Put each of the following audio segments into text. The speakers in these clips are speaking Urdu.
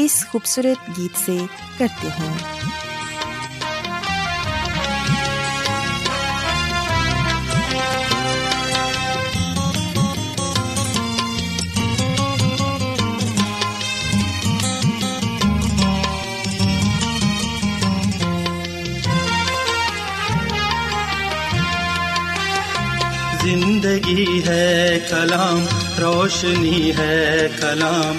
اس خوبصورت گیت سے کرتے ہیں زندگی ہے کلام روشنی ہے کلام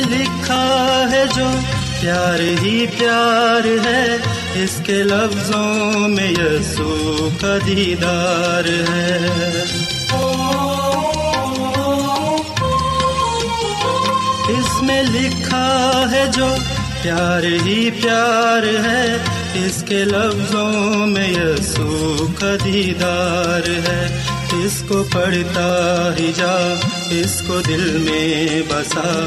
لکھا ہے جو پیار ہی پیار ہے، اس کے لفظوں میں یسو کا دیدار ہے۔ اس میں لکھا ہے جو پیار ہی پیار ہے، اس کے لفظوں میں یسو کا دیدار ہے۔ اس کو پڑھتا ہی جا، اس کو دل میں بسا۔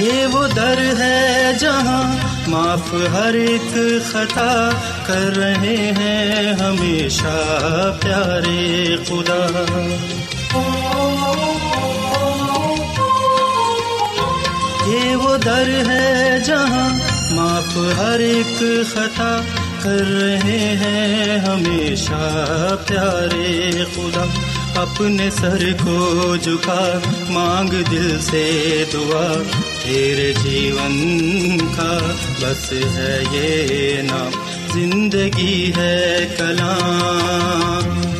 یہ وہ در ہے جہاں معاف ہر ایک خطا کر رہے ہیں ہمیشہ پیارے خدا۔ یہ وہ در ہے جہاں معاف ہر ایک خطا کر رہے ہیں ہمیشہ پیارے خدا۔ اپنے سر کو جھکا، مانگ دل سے دعا، تیرے جیون کا بس ہے یہ نام۔ زندگی ہے کلام۔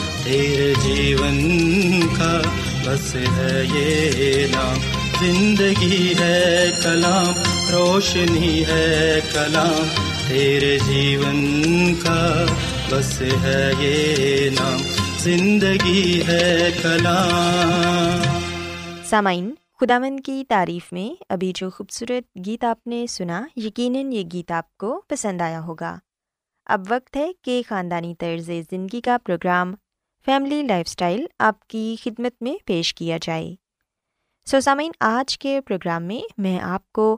تیرے جیون کا بس ہے یہ نام زندگی ہے کلام روشنی ہے کلام تیرے جیون کا بس ہے یہ نام زندگی ہے کلام سامعین خداون کی تعریف میں ابھی جو خوبصورت گیت آپ نے سنا یقیناً یہ گیت آپ کو پسند آیا ہوگا اب وقت ہے کہ خاندانی طرز زندگی کا پروگرام فیملی لائف سٹائل آپ کی خدمت میں پیش کیا جائے۔ سو سامعین، آج کے پروگرام میں میں آپ کو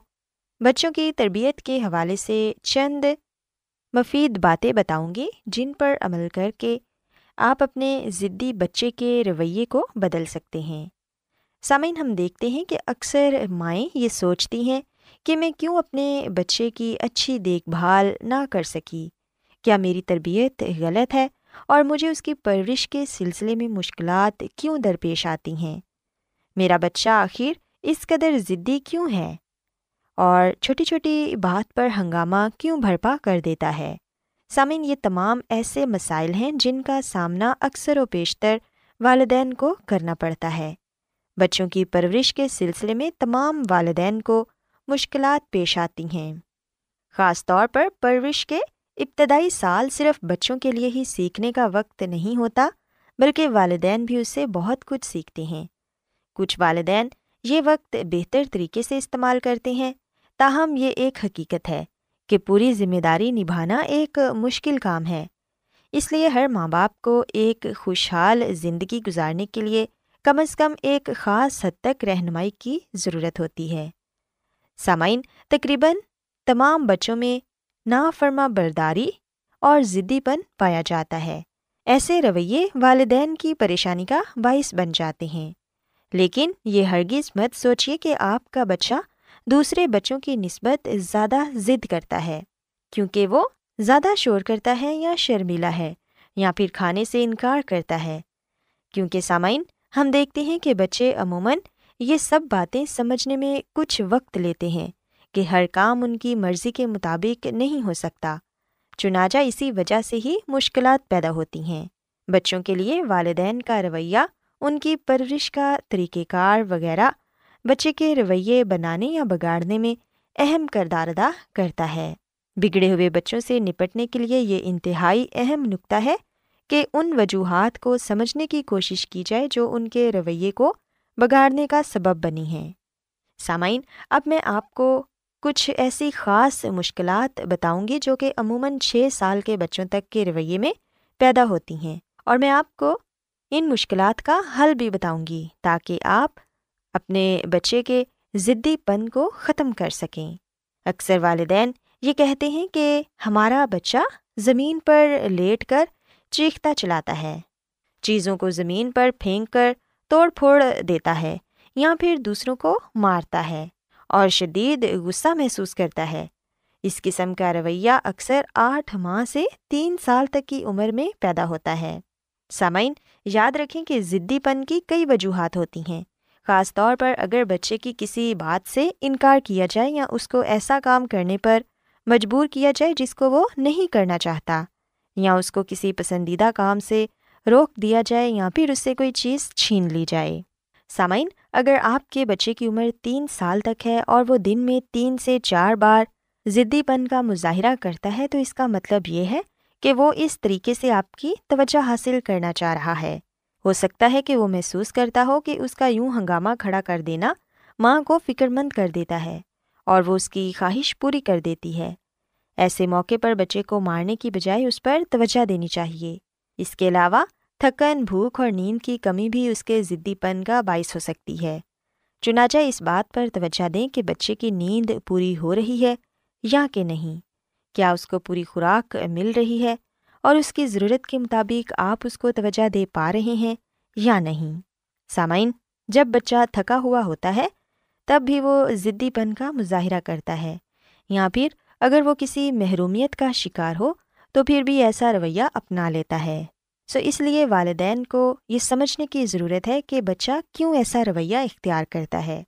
بچوں کی تربیت کے حوالے سے چند مفید باتیں بتاؤں گی، جن پر عمل کر کے آپ اپنے ضدی بچے کے رویے کو بدل سکتے ہیں۔ سامعین، ہم دیکھتے ہیں کہ اکثر مائیں یہ سوچتی ہیں کہ میں کیوں اپنے بچے کی اچھی دیکھ بھال نہ کر سکی۔ کیا میری تربیت غلط ہے؟ اور مجھے اس کی پرورش کے سلسلے میں مشکلات کیوں درپیش آتی ہیں؟ میرا بچہ آخر اس قدر ضدی کیوں ہے؟ اور چھوٹی چھوٹی بات پر ہنگامہ کیوں بھرپا کر دیتا ہے؟ سامعین، یہ تمام ایسے مسائل ہیں جن کا سامنا اکثر و بیشتر والدین کو کرنا پڑتا ہے۔ بچوں کی پرورش کے سلسلے میں تمام والدین کو مشکلات پیش آتی ہیں۔ خاص طور پر پرورش کے ابتدائی سال صرف بچوں کے لیے ہی سیکھنے کا وقت نہیں ہوتا، بلکہ والدین بھی اس سے بہت کچھ سیکھتے ہیں۔ کچھ والدین یہ وقت بہتر طریقے سے استعمال کرتے ہیں، تاہم یہ ایک حقیقت ہے کہ پوری ذمہ داری نبھانا ایک مشکل کام ہے۔ اس لیے ہر ماں باپ کو ایک خوشحال زندگی گزارنے کے لیے کم از کم ایک خاص حد تک رہنمائی کی ضرورت ہوتی ہے۔ سامعین، تقریباً تمام بچوں میں نافرما برداری اور ضدی پن پایا جاتا ہے۔ ایسے رویے والدین کی پریشانی کا باعث بن جاتے ہیں۔ لیکن یہ ہرگز مت سوچیے کہ آپ کا بچہ دوسرے بچوں کی نسبت زیادہ ضد کرتا ہے، کیونکہ وہ زیادہ شور کرتا ہے یا شرمیلا ہے یا پھر کھانے سے انکار کرتا ہے۔ کیونکہ سامعین، ہم دیکھتے ہیں کہ بچے عموماً یہ سب باتیں سمجھنے میں کچھ وقت لیتے ہیں۔ کہ ہر کام ان کی مرضی کے مطابق نہیں ہو سکتا۔ چنانچہ اسی وجہ سے ہی مشکلات پیدا ہوتی ہیں۔ بچوں کے لیے والدین کا رویہ، ان کی پرورش کا طریقہ کار وغیرہ بچے کے رویے بنانے یا بگاڑنے میں اہم کردار ادا کرتا ہے۔ بگڑے ہوئے بچوں سے نپٹنے کے لیے یہ انتہائی اہم نقطہ ہے کہ ان وجوہات کو سمجھنے کی کوشش کی جائے جو ان کے رویے کو بگاڑنے کا سبب بنی ہیں۔ سامعین، اب میں آپ کو کچھ ایسی خاص مشکلات بتاؤں گی جو کہ عموماً چھ سال کے بچوں تک کے رویے میں پیدا ہوتی ہیں اور میں آپ کو ان مشکلات کا حل بھی بتاؤں گی تاکہ آپ اپنے بچے کے ضدی پن کو ختم کر سکیں۔ اکثر والدین یہ کہتے ہیں کہ ہمارا بچہ زمین پر لیٹ کر چیختا چلاتا ہے، چیزوں کو زمین پر پھینک کر توڑ پھوڑ دیتا ہے یا پھر دوسروں کو مارتا ہے۔ اور شدید غصہ محسوس کرتا ہے۔ اس قسم کا رویہ اکثر آٹھ ماہ سے تین سال تک کی عمر میں پیدا ہوتا ہے۔ سامعین، یاد رکھیں کہ ضدی پن کی کئی وجوہات ہوتی ہیں۔ خاص طور پر اگر بچے کی کسی بات سے انکار کیا جائے یا اس کو ایسا کام کرنے پر مجبور کیا جائے جس کو وہ نہیں کرنا چاہتا، یا اس کو کسی پسندیدہ کام سے روک دیا جائے یا پھر اس سے کوئی چیز چھین لی جائے۔ سامعین، اگر آپ کے بچے کی عمر تین سال تک ہے اور وہ دن میں تین سے چار بار ضدی پن کا مظاہرہ کرتا ہے، تو اس کا مطلب یہ ہے کہ وہ اس طریقے سے آپ کی توجہ حاصل کرنا چاہ رہا ہے۔ ہو سکتا ہے کہ وہ محسوس کرتا ہو کہ اس کا یوں ہنگامہ کھڑا کر دینا ماں کو فکر مند کر دیتا ہے اور وہ اس کی خواہش پوری کر دیتی ہے۔ ایسے موقع پر بچے کو مارنے کی بجائے اس پر توجہ دینی چاہیے۔ اس کے علاوہ تھکن، بھوک اور نیند کی کمی بھی اس کے ضدی پن کا باعث ہو سکتی ہے۔ چنانچہ اس بات پر توجہ دیں کہ بچے کی نیند پوری ہو رہی ہے یا کہ نہیں۔ کیا اس کو پوری خوراک مل رہی ہے اور اس کی ضرورت کے مطابق آپ اس کو توجہ دے پا رہے ہیں یا نہیں؟ سامعین، جب بچہ تھکا ہوا ہوتا ہے، تب بھی وہ ضدی پن کا مظاہرہ کرتا ہے۔ یا پھر اگر وہ کسی محرومیت کا شکار ہو، تو پھر بھی ایسا رویہ اپنا لیتا ہے۔ سو اس لیے والدین کو یہ سمجھنے کی ضرورت ہے کہ بچہ کیوں ایسا رویہ اختیار کرتا ہے۔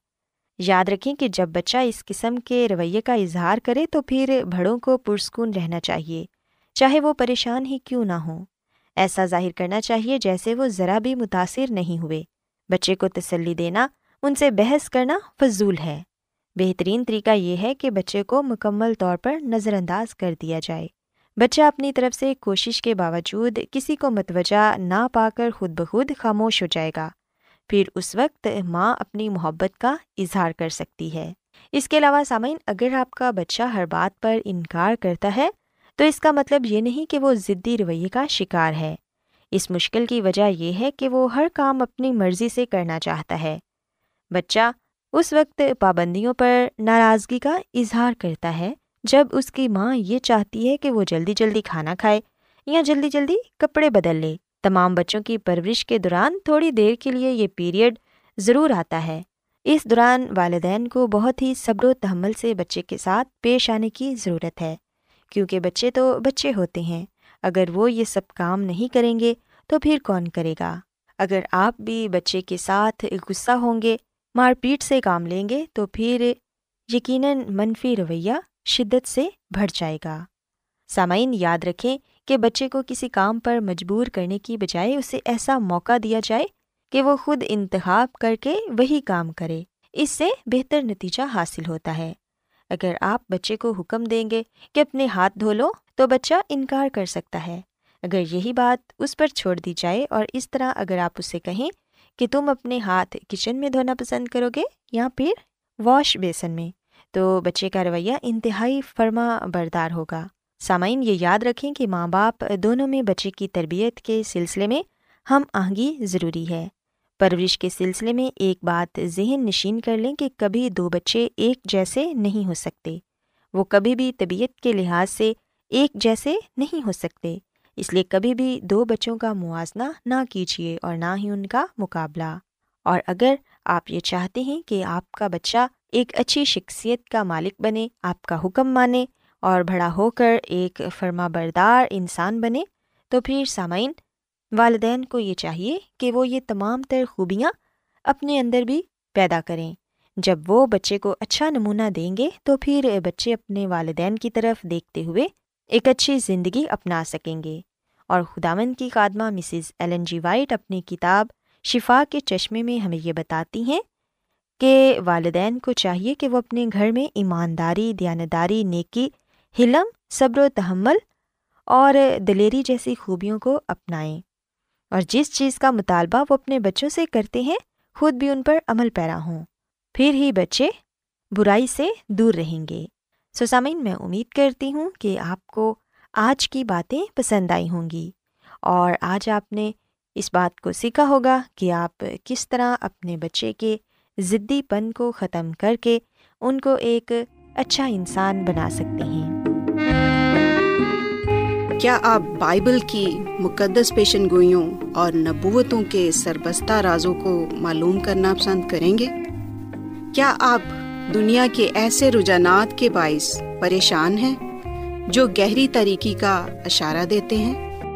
یاد رکھیں کہ جب بچہ اس قسم کے رویے کا اظہار کرے تو پھر بڑوں کو پرسکون رہنا چاہیے، چاہے وہ پریشان ہی کیوں نہ ہوں۔ ایسا ظاہر کرنا چاہیے جیسے وہ ذرا بھی متاثر نہیں ہوئے۔ بچے کو تسلی دینا، ان سے بحث کرنا فضول ہے۔ بہترین طریقہ یہ ہے کہ بچے کو مکمل طور پر نظر انداز کر دیا جائے۔ بچہ اپنی طرف سے کوشش کے باوجود کسی کو متوجہ نہ پا کر خود بخود خاموش ہو جائے گا۔ پھر اس وقت ماں اپنی محبت کا اظہار کر سکتی ہے۔ اس کے علاوہ سامعین، اگر آپ کا بچہ ہر بات پر انکار کرتا ہے، تو اس کا مطلب یہ نہیں کہ وہ ضدی رویے کا شکار ہے۔ اس مشکل کی وجہ یہ ہے کہ وہ ہر کام اپنی مرضی سے کرنا چاہتا ہے۔ بچہ اس وقت پابندیوں پر ناراضگی کا اظہار کرتا ہے جب اس کی ماں یہ چاہتی ہے کہ وہ جلدی جلدی کھانا کھائے یا جلدی جلدی کپڑے بدل لے، تمام بچوں کی پرورش کے دوران تھوڑی دیر کے لیے یہ پیریڈ ضرور آتا ہے۔ اس دوران والدین کو بہت ہی صبر و تحمل سے بچے کے ساتھ پیش آنے کی ضرورت ہے، کیونکہ بچے تو بچے ہوتے ہیں۔ اگر وہ یہ سب کام نہیں کریں گے تو پھر کون کرے گا؟ اگر آپ بھی بچے کے ساتھ غصہ ہوں گے، مار پیٹ سے کام لیں گے تو پھر یقیناً منفی رویہ شدت سے بڑھ جائے گا۔ سامعین، یاد رکھیں کہ بچے کو کسی کام پر مجبور کرنے کی بجائے اسے ایسا موقع دیا جائے کہ وہ خود انتخاب کر کے وہی کام کرے۔ اس سے بہتر نتیجہ حاصل ہوتا ہے۔ اگر آپ بچے کو حکم دیں گے کہ اپنے ہاتھ دھو لو، تو بچہ انکار کر سکتا ہے۔ اگر یہی بات اس پر چھوڑ دی جائے اور اس طرح اگر آپ اسے کہیں کہ تم اپنے ہاتھ کچن میں دھونا پسند کرو گے یا پھر واش بیسن میں تو بچے کا رویہ انتہائی فرما بردار ہوگا۔ سامعین، یہ یاد رکھیں کہ ماں باپ دونوں میں بچے کی تربیت کے سلسلے میں ہم آہنگی ضروری ہے۔ پرورش کے سلسلے میں ایک بات ذہن نشین کر لیں کہ کبھی دو بچے ایک جیسے نہیں ہو سکتے۔ وہ کبھی بھی طبیعت کے لحاظ سے ایک جیسے نہیں ہو سکتے۔ اس لیے کبھی بھی دو بچوں کا موازنہ نہ کیجیے اور نہ ہی ان کا مقابلہ۔ اور اگر آپ یہ چاہتے ہیں کہ آپ کا بچہ ایک اچھی شخصیت کا مالک بنے، آپ کا حکم مانے اور بڑا ہو کر ایک فرما بردار انسان بنے، تو پھر سامعین، والدین کو یہ چاہیے کہ وہ یہ تمام تر خوبیاں اپنے اندر بھی پیدا کریں۔ جب وہ بچے کو اچھا نمونہ دیں گے، تو پھر بچے اپنے والدین کی طرف دیکھتے ہوئے ایک اچھی زندگی اپنا سکیں گے۔ اور خدامن کی خادمہ مسز ایلن جی وائٹ اپنی کتاب شفا کے چشمے میں ہمیں یہ بتاتی ہیں کہ والدین کو چاہیے کہ وہ اپنے گھر میں ایمانداری، دیانتداری، نیکی حلم صبر و تحمل اور دلیری جیسی خوبیوں کو اپنائیں اور جس چیز کا مطالبہ وہ اپنے بچوں سے کرتے ہیں، خود بھی ان پر عمل پیرا ہوں۔ پھر ہی بچے برائی سے دور رہیں گے۔ سسامین میں امید کرتی ہوں کہ آپ کو آج کی باتیں پسند آئی ہوں گی اور آج آپ نے اس بات کو سیکھا ہوگا کہ آپ کس طرح اپنے بچے کے ضدی پن کو ختم کر کے ان کو ایک اچھا انسان بنا سکتے ہیں۔ کیا آپ بائبل کی مقدس پیشن گوئیوں اور نبوتوں کے سربستہ رازوں کو معلوم کرنا پسند کریں گے؟ کیا آپ دنیا کے ایسے رجحانات کے باعث پریشان ہیں جو گہری طریقے کا اشارہ دیتے ہیں؟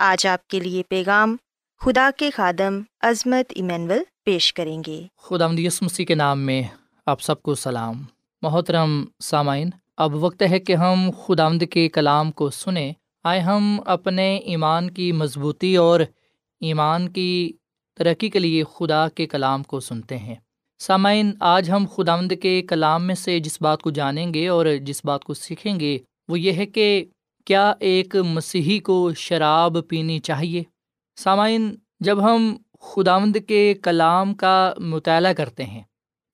آج آپ کے لیے پیغام خدا کے خادم عظمت ایمینول پیش کریں گے۔ خدا مدیس مسیح کے نام میں آپ سب کو سلام۔ محترم سامعین، اب وقت ہے کہ ہم خدامد کے کلام کو سنیں۔ آئے ہم اپنے ایمان کی مضبوطی اور ایمان کی ترقی کے لیے خدا کے کلام کو سنتے ہیں۔ سامعین، آج ہم خدامد کے کلام میں سے جس بات کو جانیں گے اور جس بات کو سیکھیں گے وہ یہ ہے کہ کیا ایک مسیحی کو شراب پینی چاہیے؟ سامعین، جب ہم خداوند کے کلام کا مطالعہ کرتے ہیں،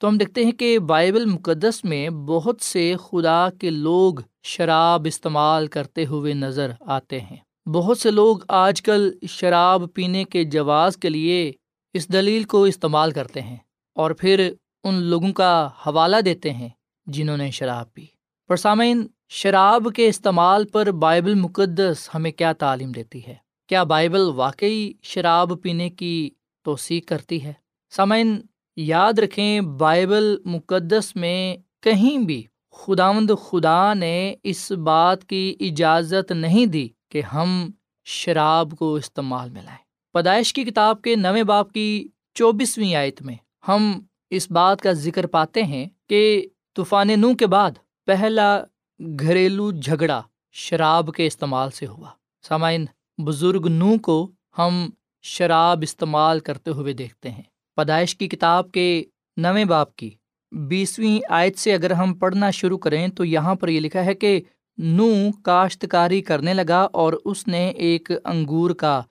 تو ہم دیکھتے ہیں کہ بائبل مقدس میں بہت سے خدا کے لوگ شراب استعمال کرتے ہوئے نظر آتے ہیں۔ بہت سے لوگ آج کل شراب پینے کے جواز کے لیے اس دلیل کو استعمال کرتے ہیں اور پھر ان لوگوں کا حوالہ دیتے ہیں جنہوں نے شراب پی۔ پرسامین شراب کے استعمال پر بائبل مقدس ہمیں کیا تعلیم دیتی ہے؟ کیا بائبل واقعی شراب پینے کی توثیق کرتی ہے؟ سامعین، یاد رکھیں بائبل مقدس میں کہیں بھی خداوند خدا نے اس بات کی اجازت نہیں دی کہ ہم شراب کو استعمال میں لائیں۔ پیدائش کی کتاب کے نویں باپ کی چوبیسویں آیت میں ہم اس بات کا ذکر پاتے ہیں کہ طوفان نو کے بعد پہلا گھریلو جھگڑا شراب کے استعمال سے ہوا۔ سامعین، بزرگ نو کو ہم شراب استعمال کرتے ہوئے دیکھتے ہیں۔ پیدائش کی کتاب کے نویں باپ کی بیسویں آیت سے اگر ہم پڑھنا شروع کریں تو یہاں پر یہ لکھا ہے کہ نو کاشتکاری کرنے لگا اور اس نے ایک انگور کا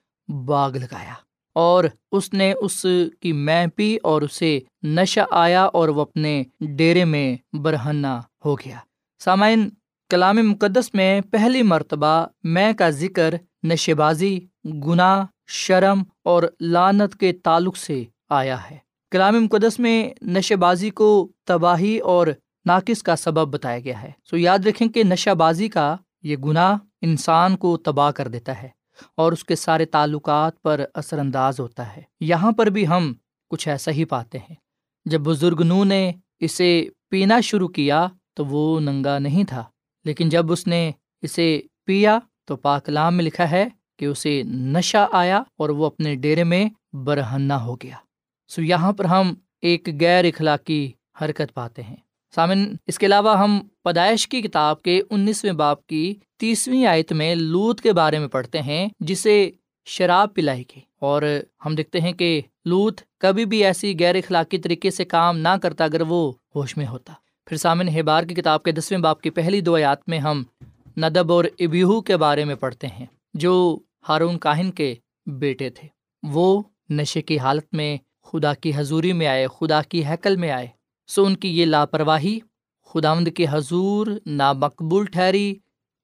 باغ لگایا۔ اور اس نے اس کی میں پی اور اسے نشہ آیا اور وہ اپنے ڈیرے میں برہنہ ہو گیا۔ سامعین، کلام مقدس میں پہلی مرتبہ میں کا ذکر نشے بازی گناہ، شرم اور لانت کے تعلق سے آیا ہے۔ کلام مقدس میں نشے بازی کو تباہی اور ناقص کا سبب بتایا گیا ہے۔ سو یاد رکھیں کہ نشہ بازی کا یہ گناہ انسان کو تباہ کر دیتا ہے۔ اور اس کے سارے تعلقات پر اثر انداز ہوتا ہے۔ یہاں پر بھی ہم کچھ ایسا ہی پاتے ہیں۔ جب بزرگ نو نے اسے پینا شروع کیا تو وہ ننگا نہیں تھا، لیکن جب اس نے اسے پیا تو پاکلام میں لکھا ہے کہ اسے نشہ آیا اور وہ اپنے ڈیرے میں برہنہ ہو گیا۔ سو یہاں پر ہم ایک غیر اخلاقی حرکت پاتے ہیں۔ سامن، اس کے علاوہ ہم پیدائش کی کتاب کے انیسویں باپ کی تیسویں آیت میں لوت کے بارے میں پڑھتے ہیں، جسے شراب پلائی گئی۔ اور ہم دیکھتے ہیں کہ لوت کبھی بھی ایسی غیر اخلاقی طریقے سے کام نہ کرتا اگر وہ ہوش میں ہوتا۔ پھر سامن، ہیبار کی کتاب کے دسویں باپ کی پہلی دو آیات میں ہم ندب اور ابیہو کے بارے میں پڑھتے ہیں، جو ہارون کاہن کے بیٹے تھے۔ وہ نشے کی حالت میں خدا کی حضوری میں آئے، خدا کی حکل میں آئے۔ سو ان کی یہ لاپرواہی خداوند کے حضور نامقبول ٹھہری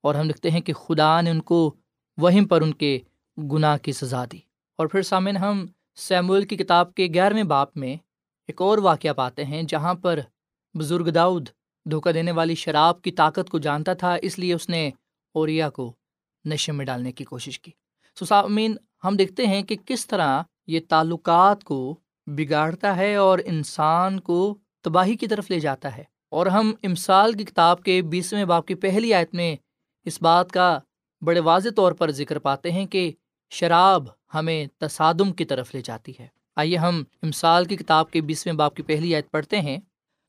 اور ہم لکھتے ہیں کہ خدا نے ان کو وہیں پر ان کے گناہ کی سزا دی۔ اور پھر سامن ہم سیمول کی کتاب کے گیارہویں باپ میں ایک اور واقعہ پاتے ہیں جہاں پر بزرگ داؤد دھوکہ دینے والی شراب کی طاقت کو جانتا تھا، اس لیے اس نے اوریا کو نشے میں ڈالنے کی کوشش کی۔ سسامین ہم دیکھتے ہیں کہ کس طرح یہ تعلقات کو بگاڑتا ہے اور انسان کو تباہی کی طرف لے جاتا ہے۔ اور ہم امسال کی کتاب کے بیسویں باپ کی پہلی آیت میں اس بات کا بڑے واضح طور پر ذکر پاتے ہیں کہ شراب ہمیں تصادم کی طرف لے جاتی ہے۔ آئیے ہم امسال کی کتاب کے بیسویں باپ کی پہلی آیت پڑھتے ہیں۔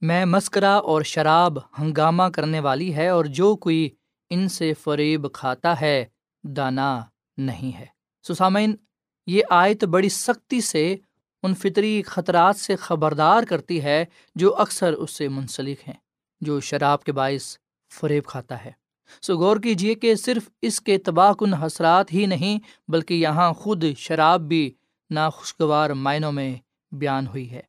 میں مسکرہ اور شراب ہنگامہ کرنے والی ہے اور جو کوئی ان سے فریب کھاتا ہے، دانا نہیں ہے۔ سسامین، یہ آیت بڑی سختی سے ان فطری خطرات سے خبردار کرتی ہے جو اکثر اس سے منسلک ہیں، جو شراب کے باعث فریب کھاتا ہے۔ سو غور کیجیے کہ صرف اس کے تباہ کن حسرات ہی نہیں، بلکہ یہاں خود شراب بھی ناخوشگوار معنوں میں بیان ہوئی ہے۔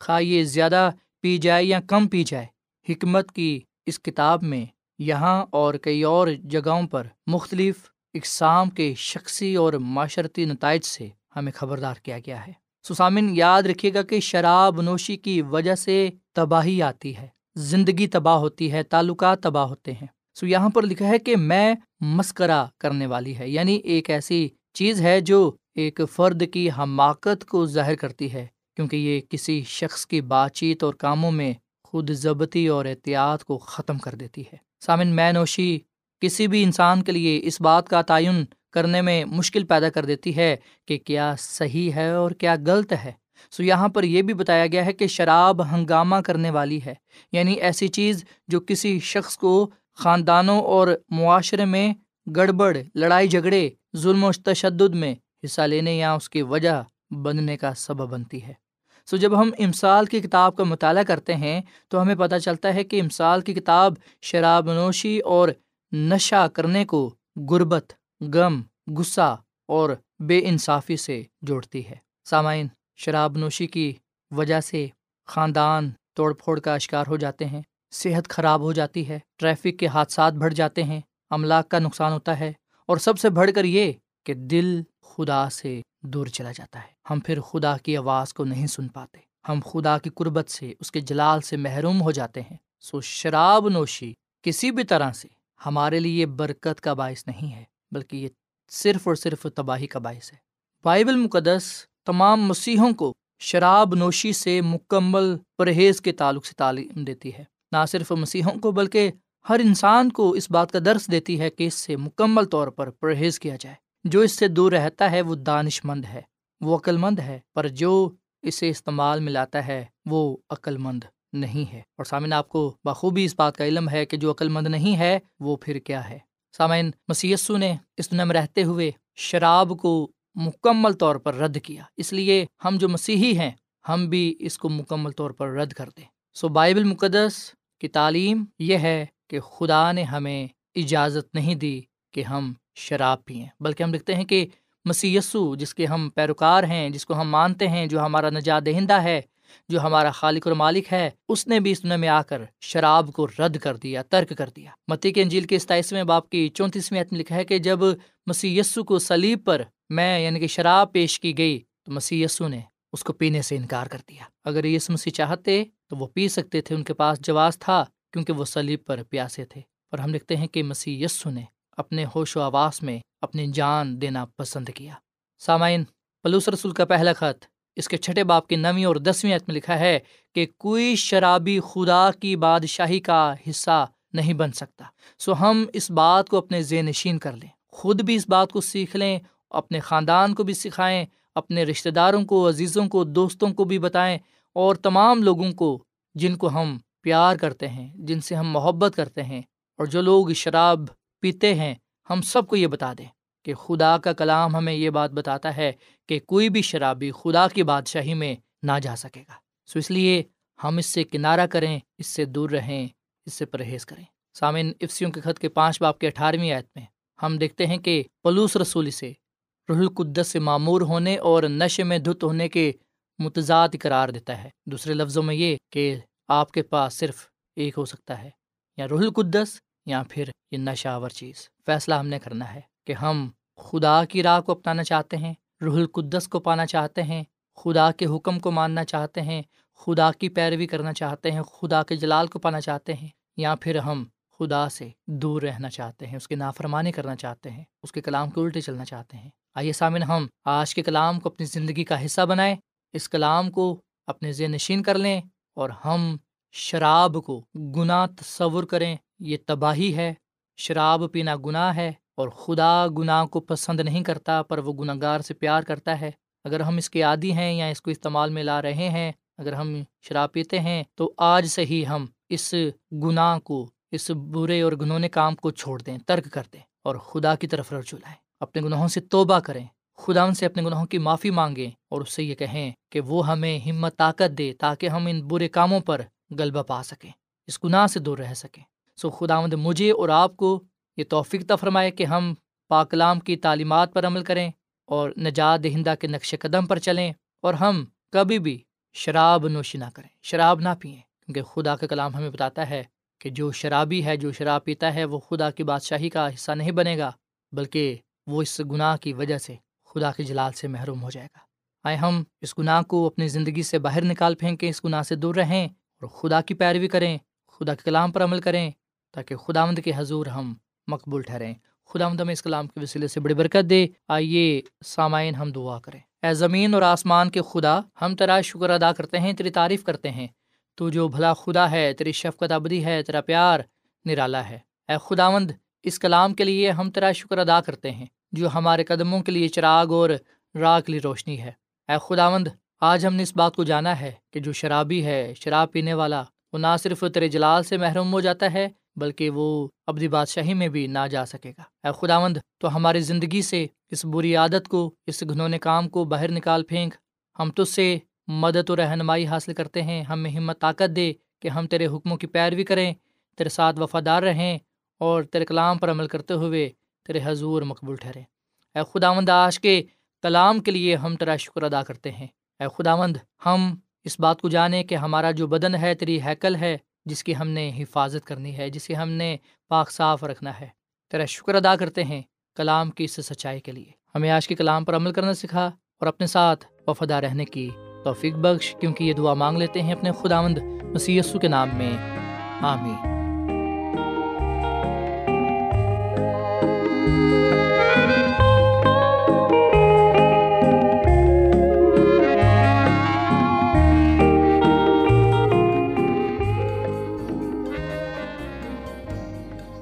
خواہ یہ زیادہ، پی جائے یا کم پی جائے، حکمت کی اس کتاب میں یہاں اور کئی اور جگہوں پر مختلف اقسام کے شخصی اور معاشرتی نتائج سے ہمیں خبردار کیا گیا ہے۔ سسامن، یاد رکھیے گا کہ شراب نوشی کی وجہ سے تباہی آتی ہے، زندگی تباہ ہوتی ہے، تعلقات تباہ ہوتے ہیں۔ سو یہاں پر لکھا ہے کہ میں مسکرا کرنے والی ہے یعنی ایک ایسی چیز ہے جو ایک فرد کی حماقت کو ظاہر کرتی ہے، کیونکہ یہ کسی شخص کی بات چیت اور کاموں میں خود ضبطی اور احتیاط کو ختم کر دیتی ہے۔ سامن، میں نوشی کسی بھی انسان کے لیے اس بات کا تعین کرنے میں مشکل پیدا کر دیتی ہے کہ کیا صحیح ہے اور کیا غلط ہے۔ سو یہاں پر یہ بھی بتایا گیا ہے کہ شراب ہنگامہ کرنے والی ہے۔ یعنی ایسی چیز جو کسی شخص کو خاندانوں اور معاشرے میں گڑبڑ، لڑائی جھگڑے، ظلم و تشدد میں حصہ لینے یا اس کی وجہ بننے کا سبب بنتی ہے۔ سو جب ہم امسال کی کتاب کا مطالعہ کرتے ہیں تو ہمیں پتہ چلتا ہے کہ امسال کی کتاب شراب نوشی اور نشہ کرنے کو غربت غم، غصہ اور بے انصافی سے جوڑتی ہے۔ سامعین، شراب نوشی کی وجہ سے خاندان توڑ پھوڑ کا شکار ہو جاتے ہیں۔ صحت خراب ہو جاتی ہے، ٹریفک کے حادثات بڑھ جاتے ہیں املاک کا نقصان ہوتا ہے اور سب سے بڑھ کر یہ کہ دل خدا سے دور چلا جاتا ہے۔ ہم پھر خدا کی آواز کو نہیں سن پاتے۔ ہم خدا کی قربت سے، اس کے جلال سے محروم ہو جاتے ہیں۔ سو شراب نوشی کسی بھی طرح سے ہمارے لیے برکت کا باعث نہیں ہے۔ بلکہ یہ صرف اور صرف تباہی کا باعث ہے۔ بائبل مقدس تمام مسیحوں کو شراب نوشی سے مکمل پرہیز کے تعلق سے تعلیم دیتی ہے۔ نہ صرف مسیحوں کو بلکہ ہر انسان کو اس بات کا درس دیتی ہے کہ اس سے مکمل طور پر پرہیز کیا جائے۔ جو اس سے دور رہتا ہے وہ دانش مند ہے، وہ عقل مند ہے، پر جو اسے استعمال میں لاتا ہے وہ عقل مند نہیں ہے۔ اور سامعین، آپ کو بخوبی اس بات کا علم ہے کہ جو عقل مند نہیں ہے وہ پھر کیا ہے؟ سامعین مسیسو نے اس دنیا میں رہتے ہوئے شراب کو مکمل طور پر رد کیا۔ اس لیے ہم جو مسیحی ہیں، ہم بھی اس کو مکمل طور پر رد کر دیں سو بائبل مقدس کی تعلیم یہ ہے کہ خدا نے ہمیں اجازت نہیں دی کہ ہم شراب پئیں۔ بلکہ ہم لکھتے ہیں کہ مسی جس کے ہم پیروکار ہیں، جس کو ہم مانتے ہیں، جو ہمارا نجات دہندہ ہے جو ہمارا خالق اور مالک ہے، اس نے بھی اس دنیا میں آ کر شراب کو رد کر دیا، ترک کر دیا۔ متی کے انجیل کے ستائیسویں باپ کی چونتیسویں عتم لکھا ہے کہ جب مسی یسو کو سلیب پر میں یعنی کہ شراب پیش کی گئی، تو مسی یسو نے اس کو پینے سے انکار کر دیا۔ اگر یس مسیح چاہتے، تو وہ پی سکتے تھے، ان کے پاس جواز تھا، کیونکہ وہ سلیب پر پیاسے تھے۔ اور ہم لکھتے ہیں کہ مسیح یسو نے اپنے ہوش و آواس میں اپنی جان دینا پسند کیا۔ سامعین، پلوس رسول کا پہلا خط اس کے چھٹے باپ کی نویں اور دسویں عت میں لکھا ہے کہ کوئی شرابی خدا کی بادشاہی کا حصہ نہیں بن سکتا۔ سو ہم اس بات کو اپنے ذہن نشین کر لیں۔ خود بھی اس بات کو سیکھ لیں، اپنے خاندان کو بھی سکھائیں، اپنے رشتہ داروں کو، عزیزوں کو، دوستوں کو بھی بتائیں اور تمام لوگوں کو جن کو ہم پیار کرتے ہیں، جن سے ہم محبت کرتے ہیں۔ اور جو لوگ شراب پیتے ہیں، ہم سب کو یہ بتا دیں۔ کہ خدا کا کلام ہمیں یہ بات بتاتا ہے کہ کوئی بھی شرابی خدا کی بادشاہی میں نہ جا سکے گا۔ سو اس لیے ہم اس سے کنارہ کریں، اس سے دور رہیں، اس سے پرہیز کریں۔ سامن افسیوں کے خط کے پانچ باپ کے اٹھارہویں آیت میں ہم دیکھتے ہیں کہ پلوس رسولی سے رح القدس سے معمور ہونے اور نشے میں دھت ہونے کے متضاد قرار دیتا ہے۔ دوسرے لفظوں میں یہ کہ آپ کے پاس صرف ایک ہو سکتا ہے، یا رح القدس یا پھر یہ نشہ آور چیز۔ فیصلہ ہم نے کرنا ہے۔ کہ ہم خدا کی راہ کو اپنانا چاہتے ہیں، روح القدس کو پانا چاہتے ہیں، خدا کے حکم کو ماننا چاہتے ہیں، خدا کی پیروی کرنا چاہتے ہیں، خدا کے جلال کو پانا چاہتے ہیں، یا پھر ہم خدا سے دور رہنا چاہتے ہیں، اس کی نافرمانی کرنا چاہتے ہیں، اس کے کلام کے الٹے چلنا چاہتے ہیں۔ آئیے سامن ہم آج کے کلام کو اپنی زندگی کا حصہ بنائیں، اس کلام کو اپنے ذہن نشین کر لیں اور ہم شراب کو گناہ تصور کریں، یہ تباہی ہے، شراب پینا گناہ ہے اور خدا گناہ کو پسند نہیں کرتا، پر وہ گناہ گار سے پیار کرتا ہے۔ اگر ہم اس کے عادی ہیں یا اس کو استعمال میں لا رہے ہیں، اگر ہم شراب پیتے ہیں، تو آج سے ہی ہم اس گناہ کو، اس برے اور گنونے کام کو چھوڑ دیں، ترک کر دیں اور خدا کی طرف رجوع لائیں۔ اپنے گناہوں سے توبہ کریں۔ خدا ان سے اپنے گناہوں کی معافی مانگیں اور اس سے یہ کہیں کہ وہ ہمیں ہمت، طاقت دے تاکہ ہم ان برے کاموں پر غلبہ پا سکیں، اس گناہ سے دور رہ سکیں۔ سو خدا مند مجھے اور آپ کو یہ توفیق فرمائے کہ ہم پاکلام کی تعلیمات پر عمل کریں اور نجات دہندہ کے نقش قدم پر چلیں اور ہم کبھی بھی شراب نوشی نہ کریں، شراب نہ پئیں۔ کیونکہ خدا کا کلام ہمیں بتاتا ہے کہ جو شرابی ہے، جو شراب پیتا ہے، وہ خدا کی بادشاہی کا حصہ نہیں بنے گا، بلکہ وہ اس گناہ کی وجہ سے خدا کے جلال سے محروم ہو جائے گا۔ آئے ہم اس گناہ کو اپنی زندگی سے باہر نکال پھینکیں، اس گناہ سے دور رہیں اور خدا کی پیروی کریں، خدا کے کلام پر عمل کریں تاکہ خدا مند کے حضور ہم مقبول ٹھہریں۔ خدا ہم اس کلام کے وسیلے سے بڑی برکت دے۔ آئیے سامعین ہم دعا کریں۔ اے زمین اور آسمان کے خدا، ہم تیرا شکر ادا کرتے ہیں، تیری تعریف کرتے ہیں۔ تو جو بھلا خدا ہے، تیری شفقت ابدی ہے، تیرا پیار نرالا ہے۔ اے خداوند، اس کلام کے لیے ہم تیرا شکر ادا کرتے ہیں، جو ہمارے قدموں کے لیے چراغ اور راہ کے لیے روشنی ہے۔ اے خداوند، آج ہم نے اس بات کو جانا ہے کہ جو شرابی ہے، شراب پینے والا، وہ نہ صرف تیرے جلال سے محروم ہو جاتا ہے بلکہ وہ ابدی بادشاہی میں بھی نہ جا سکے گا۔ اے خداوند، تو ہماری زندگی سے اس بری عادت کو، اس گھنونے کام کو باہر نکال پھینک، ہم تجھ سے مدد و رہنمائی حاصل کرتے ہیں، ہمیں ہمت طاقت دے کہ ہم تیرے حکموں کی پیروی کریں، تیرے ساتھ وفادار رہیں اور تیرے کلام پر عمل کرتے ہوئے تیرے حضور مقبول ٹھہریں اے خداوند، آج کے کلام کے لیے ہم تیرا شکر ادا کرتے ہیں۔ اے خداوند، ہم اس بات کو جانیں کہ ہمارا جو بدن ہے، تیری ہیکل ہے جس کی ہم نے حفاظت کرنی ہے، جسے ہم نے پاک صاف رکھنا ہے۔ تیرا شکر ادا کرتے ہیں کلام کی اس سچائی کے لیے۔ ہمیں آج کے کلام پر عمل کرنا سکھا اور اپنے ساتھ وفادہ رہنے کی توفیق بخش۔ کیونکہ یہ دعا مانگ لیتے ہیں اپنے خداوند مسی کے نام میں۔ آمین۔